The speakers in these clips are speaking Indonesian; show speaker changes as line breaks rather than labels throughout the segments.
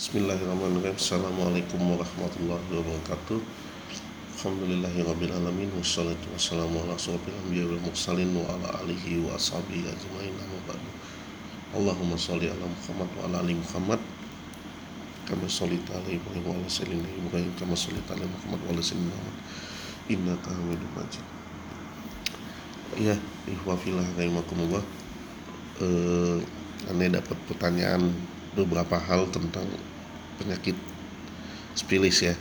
Bismillahirrahmanirrahim. Assalamualaikum warahmatullahi wabarakatuh. Alhamdulillahirrahmanirrahim Wassalatu wassalamu ala asrafil anbiya wal mursalin Wa ala alihi wa ashabihi ajma'in. Amma ba'du. Allahumma salli ala Muhammad wa ala ali Muhammad. Kama salli ala Ibrahim wa ala sayyidina Ibrahim. Kama salli ala Muhammad wa ala sayyidina Muhammad. Inna hamidum majid. Ya, ihwafillah rahimakumullah. Eh, Anda dapat pertanyaan beberapa hal tentang penyakit spilis ya.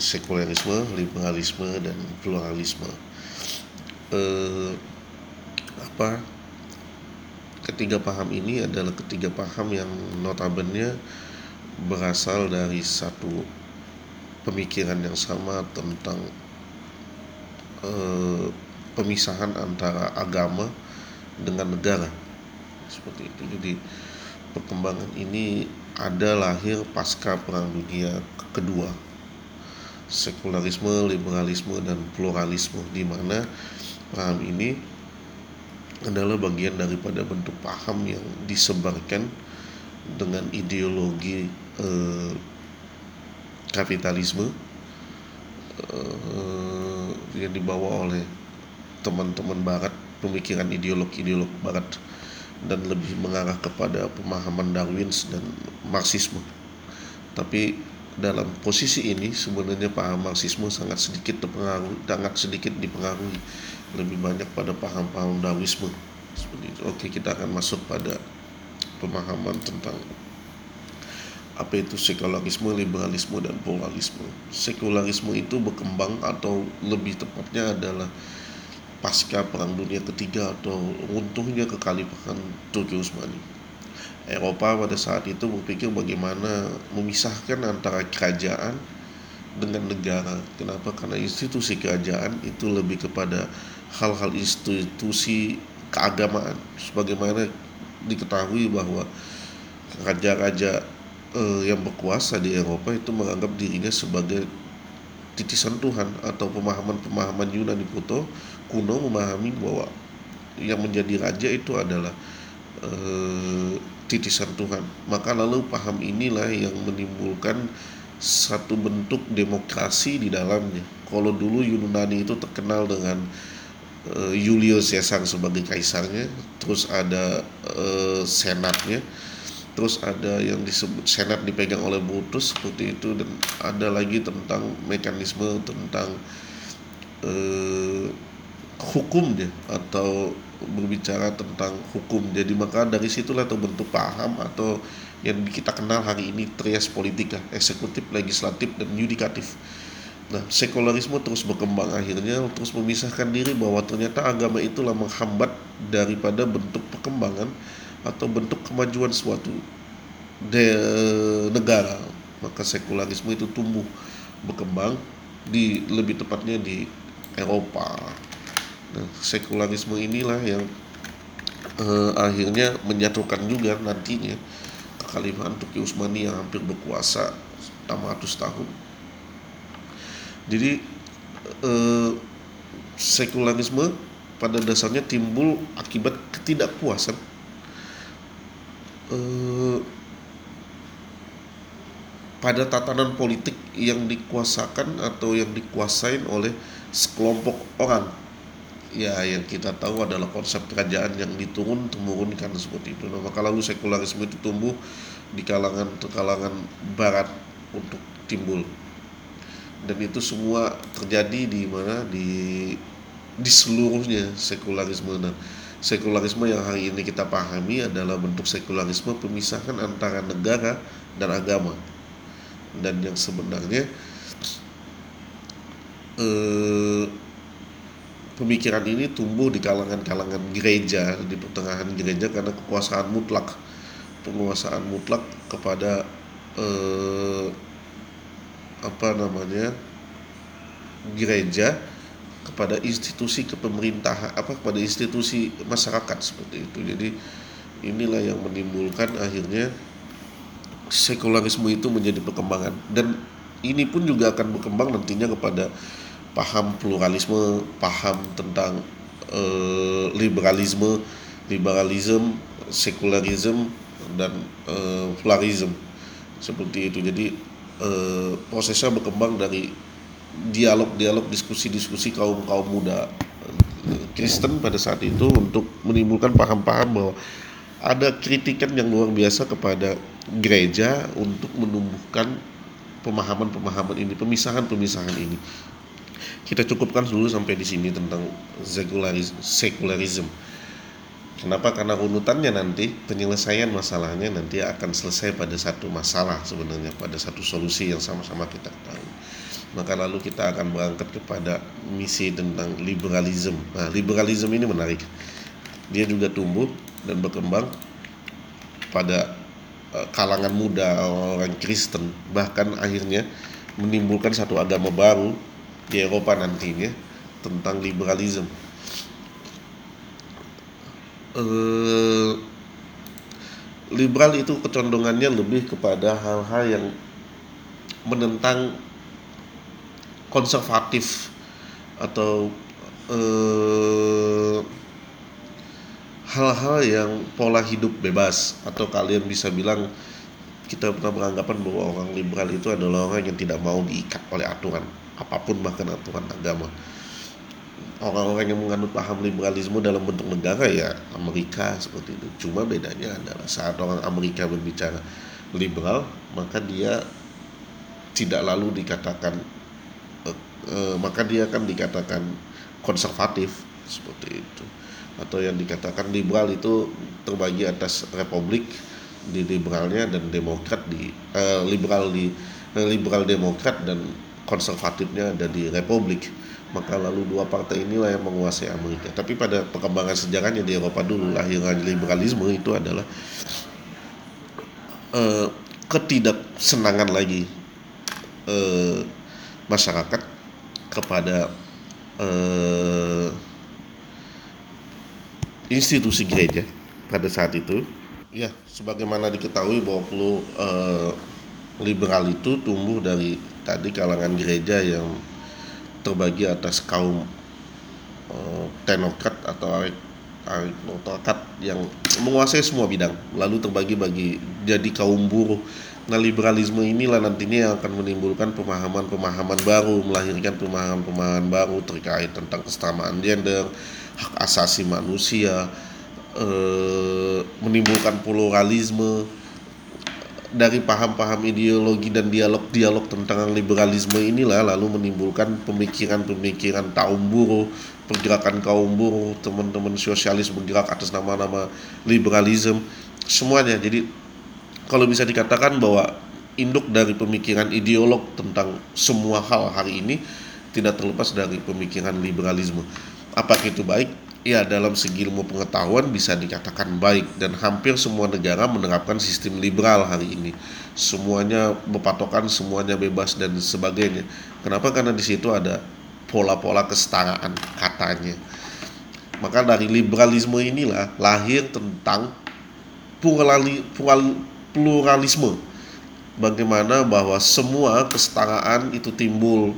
Sekularisme, liberalisme dan pluralisme. Eh, apa ketiga paham ini adalah ketiga paham yang notabene berasal dari satu pemikiran yang sama tentang eh, pemisahan antara agama dengan negara. Seperti itu. Jadi perkembangan ini ada lahir pasca perang dunia kedua. Sekularisme, liberalisme dan pluralisme di mana paham ini adalah bagian daripada bentuk paham yang disebarkan dengan ideologi eh, kapitalisme eh, yang dibawa oleh teman-teman barat pemikiran ideolog-ideolog barat dan lebih mengarah kepada pemahaman Darwins dan Marxisme. Tapi dalam posisi ini sebenarnya paham Marxisme sangat sedikit terpengaruh, sangat sedikit dipengaruhi lebih banyak pada paham-paham Darwinisme. Seperti itu. Oke, kita akan masuk pada pemahaman tentang apa itu sekularisme, liberalisme dan pluralisme. Sekularisme itu berkembang atau lebih tepatnya adalah pasca Perang Dunia Ketiga atau runtuhnya kekhalifahan Turki Utsmani. Eropa pada saat itu berpikir bagaimana memisahkan antara kerajaan dengan negara. Kenapa? Karena institusi kerajaan itu lebih kepada hal-hal institusi keagamaan. Sebagaimana diketahui bahwa raja-raja eh, yang berkuasa di Eropa itu menganggap dirinya sebagai titisan Tuhan atau pemahaman-pemahaman Yunani kuno kuno memahami bahwa yang menjadi raja itu adalah e, titisan Tuhan. Maka lalu paham inilah yang menimbulkan satu bentuk demokrasi di dalamnya. Kalau dulu Yunani itu terkenal dengan e, Julius Caesar sebagai kaisarnya, terus ada e, senatnya terus ada yang disebut senat dipegang oleh Brutus seperti itu dan ada lagi tentang mekanisme tentang eh, hukum dia atau berbicara tentang hukum. Jadi maka dari situlah terbentuk paham atau yang kita kenal hari ini trias politika eksekutif legislatif dan yudikatif. Nah, sekularisme terus berkembang. Akhirnya terus memisahkan diri bahwa ternyata agama itulah menghambat daripada bentuk perkembangan atau bentuk kemajuan suatu de negara. Maka sekularisme itu tumbuh berkembang di lebih tepatnya di Eropa nah, sekularisme inilah yang eh, akhirnya menyatukan juga nantinya kekhalifahan Turki Utsmani yang hampir berkuasa 600 tahun. Jadi eh, sekularisme pada dasarnya timbul akibat ketidakpuasan. Eh, pada tatanan politik yang dikuasakan atau yang dikuasain oleh sekelompok orang ya yang kita tahu adalah konsep kerajaan yang diturun temurunkan seperti itu. Nah, maka lalu sekularisme itu tumbuh di kalangan kalangan barat untuk timbul. Dan itu semua terjadi di mana? Di di seluruhnya sekularisme. Dan sekularisme yang hari ini kita pahami adalah bentuk sekularisme pemisahan antara negara dan agama. Dan yang sebenarnya eh, pemikiran ini tumbuh di kalangan-kalangan gereja di pertengahan gereja karena kekuasaan mutlak. Penguasaan mutlak kepada eh, apa namanya gereja kepada institusi kepemerintahan apa kepada institusi masyarakat seperti itu. Jadi inilah yang menimbulkan akhirnya sekularisme itu menjadi perkembangan. Dan ini pun juga akan berkembang nantinya kepada paham pluralisme paham tentang eh, liberalisme liberalisme sekularisme dan eh, pluralisme seperti itu jadi eh, prosesnya berkembang dari dialog-dialog diskusi-diskusi kaum kaum muda Kristen pada saat itu untuk menimbulkan paham-paham bahwa ada kritikan yang luar biasa kepada gereja untuk menumbuhkan pemahaman-pemahaman ini, pemisahan-pemisahan ini. Kita cukupkan dulu sampai di sini tentang sekularisme. Kenapa? Karena unutannya nanti penyelesaian masalahnya nanti akan selesai pada satu masalah sebenarnya, pada satu solusi yang sama-sama kita tahu. Maka lalu kita akan berangkat kepada misi tentang liberalisme. Nah, liberalisme ini menarik. Dia juga tumbuh dan berkembang pada eh, kalangan muda orang Kristen bahkan akhirnya menimbulkan satu agama baru di Eropa nantinya tentang liberalisme eh, liberal itu kecondongannya lebih kepada hal-hal yang menentang konservatif atau eh, hal-hal yang pola hidup bebas. Atau kalian bisa bilang kita pernah beranggapan bahwa orang liberal itu adalah orang yang tidak mau diikat oleh aturan apa pun bahkan aturan agama. Orang-orang yang menganut paham liberalisme dalam bentuk negara ya Amerika seperti itu. Cuma bedanya adalah saat orang Amerika berbicara liberal maka dia tidak lalu dikatakan eh, eh, maka dia akan dikatakan konservatif seperti itu. Atau yang dikatakan liberal itu terbagi atas republik di liberalnya dan demokrat di eh, liberal di eh, liberal demokrat dan konservatifnya ada di republik. Maka lalu dua partai inilah yang menguasai Amerika. Tapi pada perkembangan sejarahnya di Eropa dulu lahirnya liberalisme itu adalah eh, ketidaksenangan lagi eh, masyarakat kepada eh, institusi gereja pada saat itu. Ya sebagaimana diketahui bahwa perlu liberal itu tumbuh dari tadi kalangan gereja yang terbagi atas kaum eh, tenokrat atau aristokrat yang menguasai semua bidang. Lalu terbagi bagi jadi kaum buruh. Nah liberalisme inilah nantinya yang akan menimbulkan pemahaman-pemahaman baru melahirkan pemahaman-pemahaman baru terkait tentang kesetaraan gender hak asasi manusia, eh, menimbulkan pluralisme dari paham-paham ideologi dan dialog-dialog tentang liberalisme inilah lalu menimbulkan pemikiran-pemikiran kaum buruh, pergerakan kaum buruh, teman-teman sosialis bergerak atas nama-nama liberalisme, semuanya. Jadi kalau bisa dikatakan bahwa induk dari pemikiran ideolog tentang semua hal hari ini tidak terlepas dari pemikiran liberalisme. Apakah itu baik? Ya, dalam segi ilmu pengetahuan bisa dikatakan baik dan hampir semua negara menerapkan sistem liberal hari ini. Semuanya berpatokan, semuanya bebas dan sebagainya. Kenapa? Karena di situ ada pola-pola kesetaraan katanya. Maka dari liberalisme inilah lahir tentang pluralisme. Bagaimana bahwa semua kesetaraan itu timbul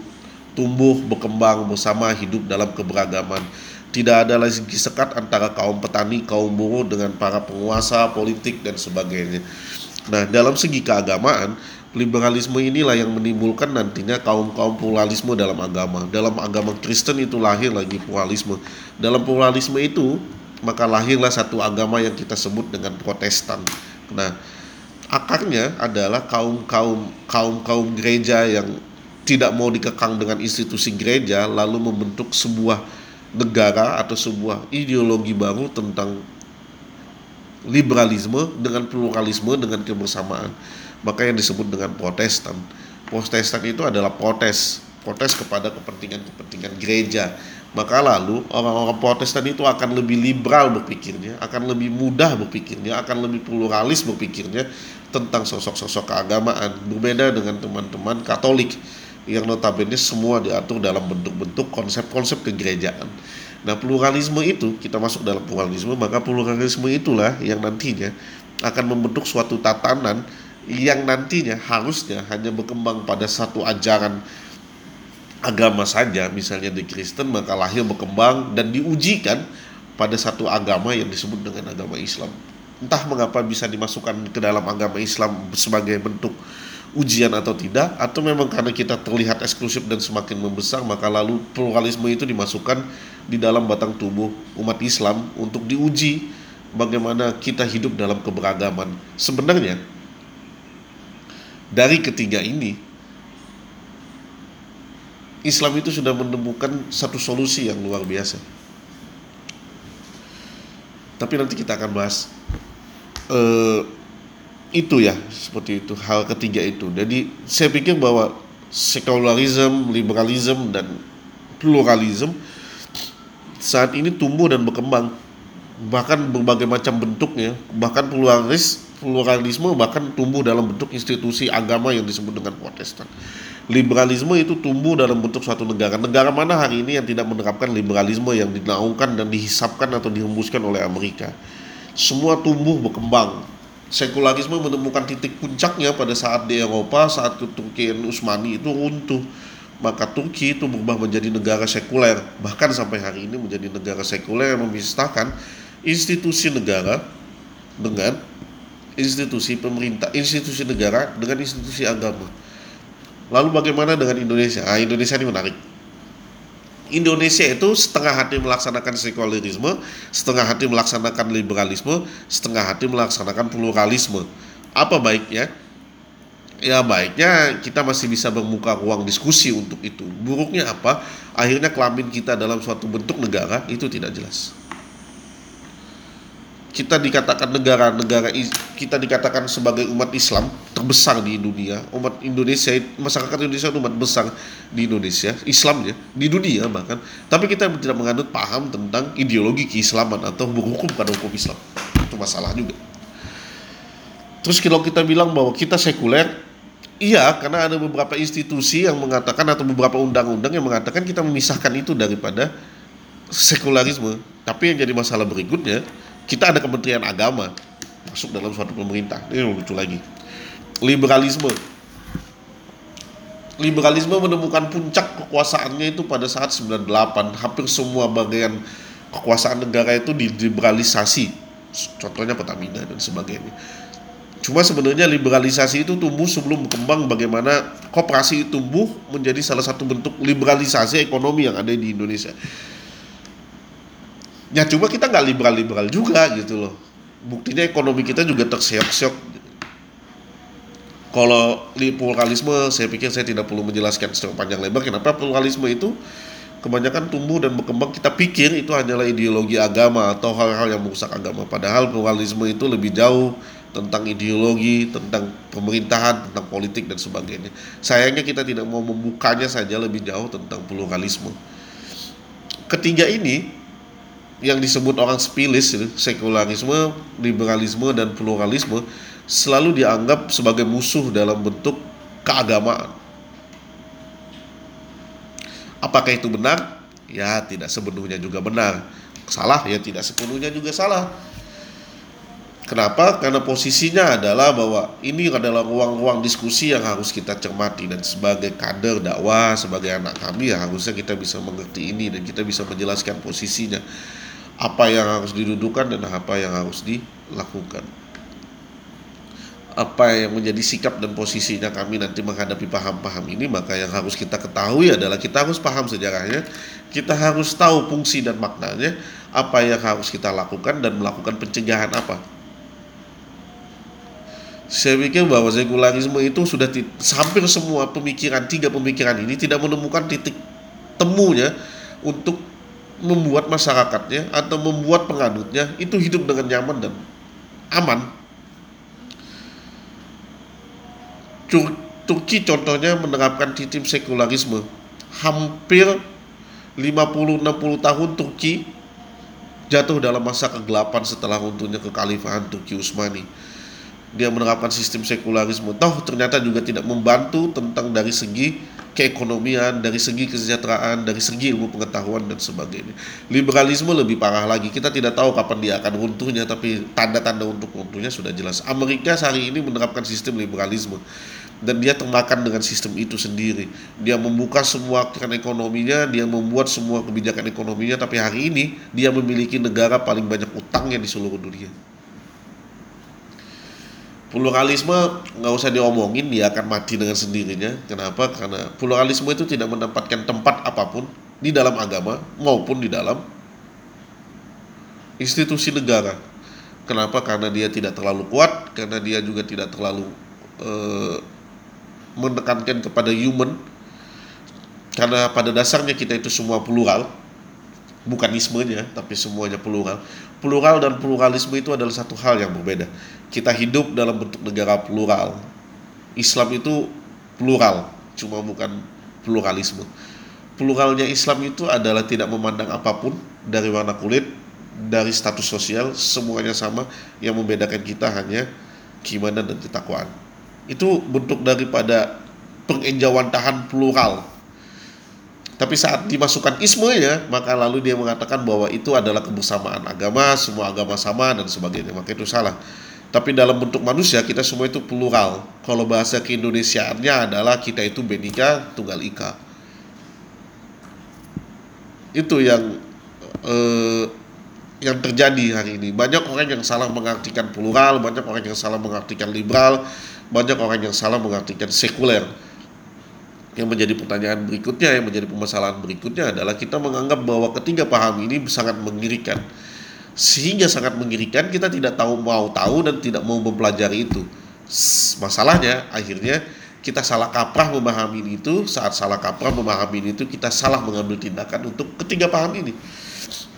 tumbuh berkembang bersama hidup dalam keberagaman. Tidak ada lagi sekat antara kaum petani, kaum buruh dengan para penguasa politik dan sebagainya. Nah, dalam segi keagamaan, liberalisme inilah yang menimbulkan nantinya kaum-kaum pluralisme dalam agama. Dalam agama Kristen itu lahir lagi pluralisme. Dalam pluralisme itu, maka lahirlah satu agama yang kita sebut dengan Protestan. Nah, akarnya adalah kaum-kaum kaum-kaum gereja yang tidak mau dikekang dengan institusi gereja lalu membentuk sebuah negara atau sebuah ideologi baru tentang liberalisme dengan pluralisme dengan kebersamaan. Maka yang disebut dengan protestan. Protestan itu adalah protes protes kepada kepentingan-kepentingan gereja. Maka lalu orang-orang protestan itu akan lebih liberal berpikirnya akan lebih mudah berpikirnya akan lebih pluralis berpikirnya tentang sosok-sosok keagamaan. Berbeda dengan teman-teman katolik yang notabene semua diatur dalam bentuk-bentuk konsep-konsep kegerejaan. Nah, pluralisme itu kita masuk dalam pluralisme, maka pluralisme itulah yang nantinya akan membentuk suatu tatanan yang nantinya harusnya hanya berkembang pada satu ajaran agama saja, misalnya di Kristen maka lahir berkembang dan diujikan pada satu agama yang disebut dengan agama Islam. entah mengapa bisa dimasukkan ke dalam agama Islam sebagai bentuk ujian atau tidak atau memang karena kita terlihat eksklusif dan semakin membesar maka lalu pluralisme itu dimasukkan di dalam batang tubuh umat Islam untuk diuji bagaimana kita hidup dalam keberagaman. Sebenarnya dari ketiga ini Islam itu sudah menemukan satu solusi yang luar biasa. Tapi nanti kita akan bahas uh, itu ya seperti itu hal ketiga itu. Jadi saya pikir bahwa sekularisme liberalisme dan pluralisme saat ini tumbuh dan berkembang. Bahkan berbagai macam bentuknya bahkan pluralis pluralisme bahkan tumbuh dalam bentuk institusi agama yang disebut dengan protestan. Liberalisme itu tumbuh dalam bentuk suatu negara. Negara mana hari ini yang tidak menerapkan liberalisme yang dinaungkan dan dihisapkan atau dihembuskan oleh Amerika? Semua tumbuh berkembang sekularisme menemukan titik puncaknya pada saat di Eropa saat Turki Utsmani itu runtuh. Maka Turki itu berubah menjadi negara sekuler. Bahkan sampai hari ini menjadi negara sekuler yang memisahkan institusi negara dengan institusi pemerintah institusi negara dengan institusi agama. Lalu bagaimana dengan Indonesia? Ah Indonesia ini menarik Indonesia itu setengah hati melaksanakan sekularisme, setengah hati melaksanakan liberalisme, setengah hati melaksanakan pluralisme. Apa baiknya? Ya baiknya kita masih bisa membuka ruang diskusi untuk itu. Buruknya apa? Akhirnya kelamin kita dalam suatu bentuk negara itu tidak jelas kita dikatakan negara-negara kita dikatakan sebagai umat Islam terbesar di dunia. Umat Indonesia masyarakat Indonesia umat besar di Indonesia Islam ya di dunia bahkan. Tapi kita tidak menganut paham tentang ideologi keislaman atau berhukum pada hukum Islam. Itu masalah juga. Terus kalau kita bilang bahwa kita sekuler iya karena ada beberapa institusi yang mengatakan atau beberapa undang-undang yang mengatakan kita memisahkan itu daripada sekularisme. Tapi yang jadi masalah berikutnya kita ada Kementerian Agama masuk dalam suatu pemerintah. Ini lucu lagi. Liberalisme. Liberalisme menemukan puncak kekuasaannya itu pada saat 98. Hampir semua bagian kekuasaan negara itu diliberalisasi. Contohnya Pertamina dan sebagainya. Cuma sebenarnya liberalisasi itu tumbuh sebelum berkembang bagaimana kooperasi tumbuh menjadi salah satu bentuk liberalisasi ekonomi yang ada di Indonesia ya cuma kita nggak liberal-liberal juga gitu loh buktinya ekonomi kita juga terseok-seok kalau pluralisme saya pikir saya tidak perlu menjelaskan secara panjang lebar kenapa pluralisme itu kebanyakan tumbuh dan berkembang kita pikir itu hanyalah ideologi agama atau hal-hal yang merusak agama padahal pluralisme itu lebih jauh tentang ideologi, tentang pemerintahan, tentang politik dan sebagainya. Sayangnya kita tidak mau membukanya saja lebih jauh tentang pluralisme. Ketiga ini yang disebut orang spilis sekularisme, liberalisme dan pluralisme selalu dianggap sebagai musuh dalam bentuk keagamaan. Apakah itu benar? Ya, tidak sepenuhnya juga benar. Salah ya tidak sepenuhnya juga salah. Kenapa? Karena posisinya adalah bahwa ini adalah ruang-ruang diskusi yang harus kita cermati dan sebagai kader dakwah, sebagai anak kami ya harusnya kita bisa mengerti ini dan kita bisa menjelaskan posisinya apa yang harus didudukan dan apa yang harus dilakukan. Apa yang menjadi sikap dan posisinya kami nanti menghadapi paham-paham ini maka yang harus kita ketahui adalah kita harus paham sejarahnya kita harus tahu fungsi dan maknanya apa yang harus kita lakukan dan melakukan pencegahan apa. Saya pikir bahwa sekularisme itu sudah hampir semua pemikiran tiga pemikiran ini tidak menemukan titik temunya untuk membuat masyarakatnya atau membuat penganutnya itu hidup dengan nyaman dan aman. Turki contohnya menerapkan sistem sekularisme. Hampir 50-60 tahun Turki jatuh dalam masa kegelapan setelah runtuhnya kekhalifahan Turki Utsmani. Dia menerapkan sistem sekularisme. Toh ternyata juga tidak membantu tentang dari segi keekonomian, dari segi kesejahteraan, dari segi ilmu pengetahuan dan sebagainya. Liberalisme lebih parah lagi. Kita tidak tahu kapan dia akan runtuhnya, tapi tanda-tanda untuk runtuhnya sudah jelas. Amerika hari ini menerapkan sistem liberalisme dan dia termakan dengan sistem itu sendiri. Dia membuka semua keran ekonominya, dia membuat semua kebijakan ekonominya, tapi hari ini dia memiliki negara paling banyak utangnya di seluruh dunia. Pluralisme nggak usah diomongin dia akan mati dengan sendirinya. Kenapa? Karena pluralisme itu tidak mendapatkan tempat apa pun di dalam agama maupun di dalam institusi negara. Kenapa? Karena dia tidak terlalu kuat karena dia juga tidak terlalu eh, menekankan kepada human. Karena pada dasarnya kita itu semua plural bukan ismenya tapi semuanya plural plural dan pluralisme itu adalah satu hal yang berbeda. Kita hidup dalam bentuk negara plural. Islam itu plural, cuma bukan pluralisme. Pluralnya Islam itu adalah tidak memandang apa pun dari warna kulit, dari status sosial, semuanya sama. Yang membedakan kita hanya keimanan dan ketakwaan. Itu bentuk daripada pengejawantahan plural tapi saat dimasukkan ismenya, maka lalu dia mengatakan bahwa itu adalah kebersamaan agama, semua agama sama dan sebagainya. Maka itu salah. Tapi dalam bentuk manusia kita semua itu plural. Kalau bahasa keindonesiaannya adalah kita itu benika tunggal ika. Itu yang eh, yang terjadi hari ini. Banyak orang yang salah mengartikan plural, banyak orang yang salah mengartikan liberal, banyak orang yang salah mengartikan sekuler yang menjadi pertanyaan berikutnya, yang menjadi permasalahan berikutnya adalah kita menganggap bahwa ketiga paham ini sangat mengirikan. Sehingga sangat mengirikan kita tidak tahu mau tahu dan tidak mau mempelajari itu. Masalahnya akhirnya kita salah kaprah memahami itu, saat salah kaprah memahami itu kita salah mengambil tindakan untuk ketiga paham ini.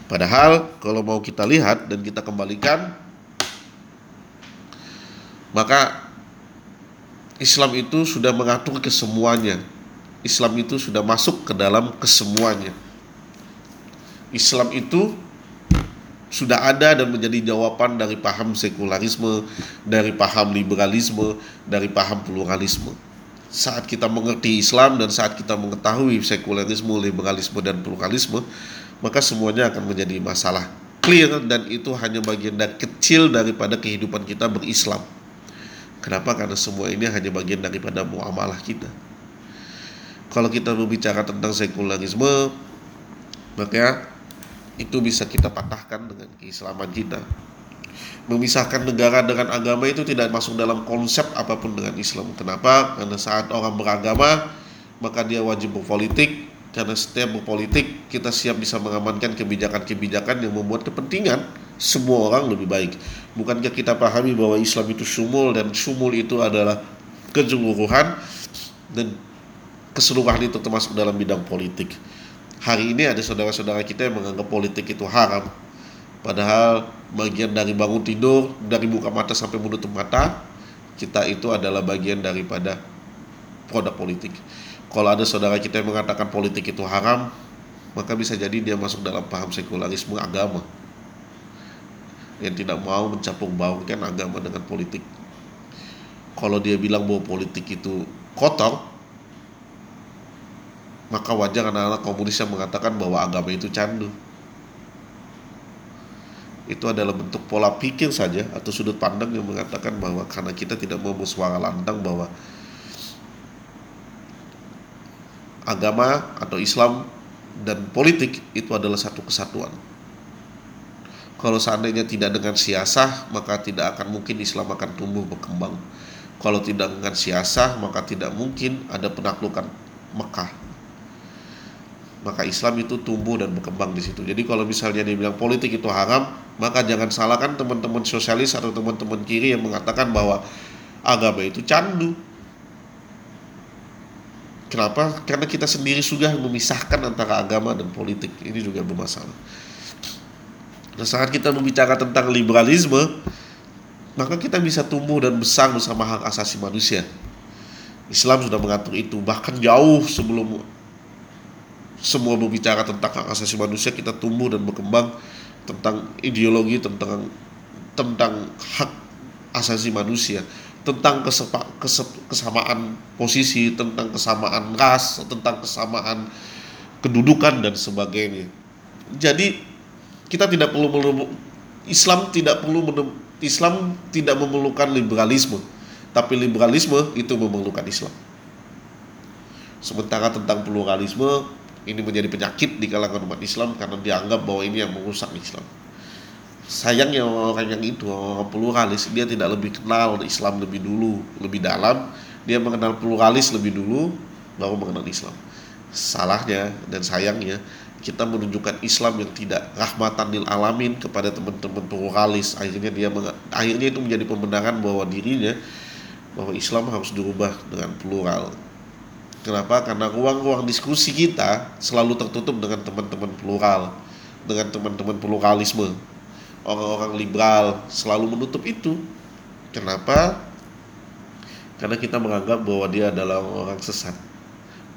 Padahal kalau mau kita lihat dan kita kembalikan maka Islam itu sudah mengatur kesemuanya Islam itu sudah masuk ke dalam kesemuanya. Islam itu sudah ada dan menjadi jawaban dari paham sekularisme, dari paham liberalisme, dari paham pluralisme. Saat kita mengerti Islam dan saat kita mengetahui sekularisme, liberalisme, dan pluralisme, maka semuanya akan menjadi masalah clear dan itu hanya bagian dari kecil daripada kehidupan kita berislam. Kenapa? Karena semua ini hanya bagian daripada muamalah kita kalau kita berbicara tentang sekularisme maka itu bisa kita patahkan dengan keislaman kita. Memisahkan negara dengan agama itu tidak masuk dalam konsep apa pun dengan Islam. Kenapa? Karena saat orang beragama maka dia wajib berpolitik. Karena setiap berpolitik kita siap bisa mengamankan kebijakan-kebijakan yang membuat kepentingan semua orang lebih baik. Bukankah kita pahami bahwa Islam itu sumul dan sumul itu adalah keseluruhan dan keseluruhan itu termasuk dalam bidang politik. Hari ini ada saudara-saudara kita yang menganggap politik itu haram. Padahal bagian dari bangun tidur, dari buka mata sampai menutup mata, kita itu adalah bagian daripada produk politik. Kalau ada saudara kita yang mengatakan politik itu haram, maka bisa jadi dia masuk dalam paham sekularisme agama yang tidak mau mencampur baurkan agama dengan politik. Kalau dia bilang bahwa politik itu kotor, maka wajar anak-anak komunis yang mengatakan bahwa agama itu candu. Itu adalah bentuk pola pikir saja atau sudut pandang yang mengatakan bahwa karena kita tidak mau bersuara lantang bahwa agama atau Islam dan politik itu adalah satu kesatuan. Kalau seandainya tidak dengan siasah, maka tidak akan mungkin Islam akan tumbuh berkembang. Kalau tidak dengan siasah, maka tidak mungkin ada penaklukan Mekah maka Islam itu tumbuh dan berkembang di situ. Jadi kalau misalnya dia bilang politik itu haram, maka jangan salahkan teman-teman sosialis atau teman-teman kiri yang mengatakan bahwa agama itu candu. Kenapa? Karena kita sendiri sudah memisahkan antara agama dan politik. Ini juga bermasalah. Nah, saat kita membicara tentang liberalisme, maka kita bisa tumbuh dan besar bersama hak asasi manusia. Islam sudah mengatur itu bahkan jauh sebelum semua berbicara tentang hak asasi manusia kita tumbuh dan berkembang tentang ideologi tentang tentang hak asasi manusia tentang kesepa, kesep, kesamaan posisi tentang kesamaan ras tentang kesamaan kedudukan dan sebagainya. Jadi kita tidak perlu Islam tidak perlu Islam tidak memerlukan liberalisme tapi liberalisme itu memerlukan Islam. Sementara tentang pluralisme ini menjadi penyakit di kalangan umat Islam karena dianggap bahwa ini yang merusak Islam. sayangnya orang yang itu orang pluralis dia tidak lebih kenal Islam lebih dulu lebih dalam. Dia mengenal pluralis lebih dulu baru mengenal Islam. Salahnya dan sayangnya kita menunjukkan Islam yang tidak rahmatan lil alamin kepada teman-teman pluralis. Akhirnya dia akhirnya itu menjadi pembenaran bahwa dirinya bahwa Islam harus dirubah dengan plural kenapa karena ruang-ruang diskusi kita selalu tertutup dengan teman-teman plural dengan teman-teman pluralisme orang-orang liberal selalu menutup itu. Kenapa? Karena kita menganggap bahwa dia adalah orang sesat.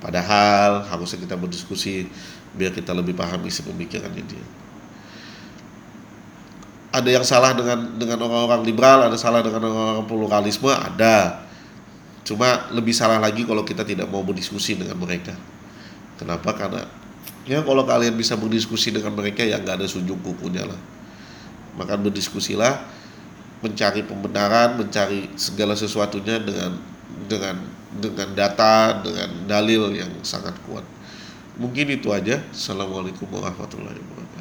Padahal harusnya kita berdiskusi biar kita lebih paham isi pemikirannya dia. Ada yang salah dengan dengan orang-orang liberal, ada salah dengan orang-orang pluralisme, ada. Cuma lebih salah lagi kalau kita tidak mau berdiskusi dengan mereka. Kenapa? Karena ya kalau kalian bisa berdiskusi dengan mereka ya nggak ada sujung kukunya lah maka berdiskusilah mencari pembenaran mencari segala sesuatunya dengan dengan dengan data dengan dalil yang sangat kuat mungkin itu aja assalamualaikum warahmatullahi wabarakatuh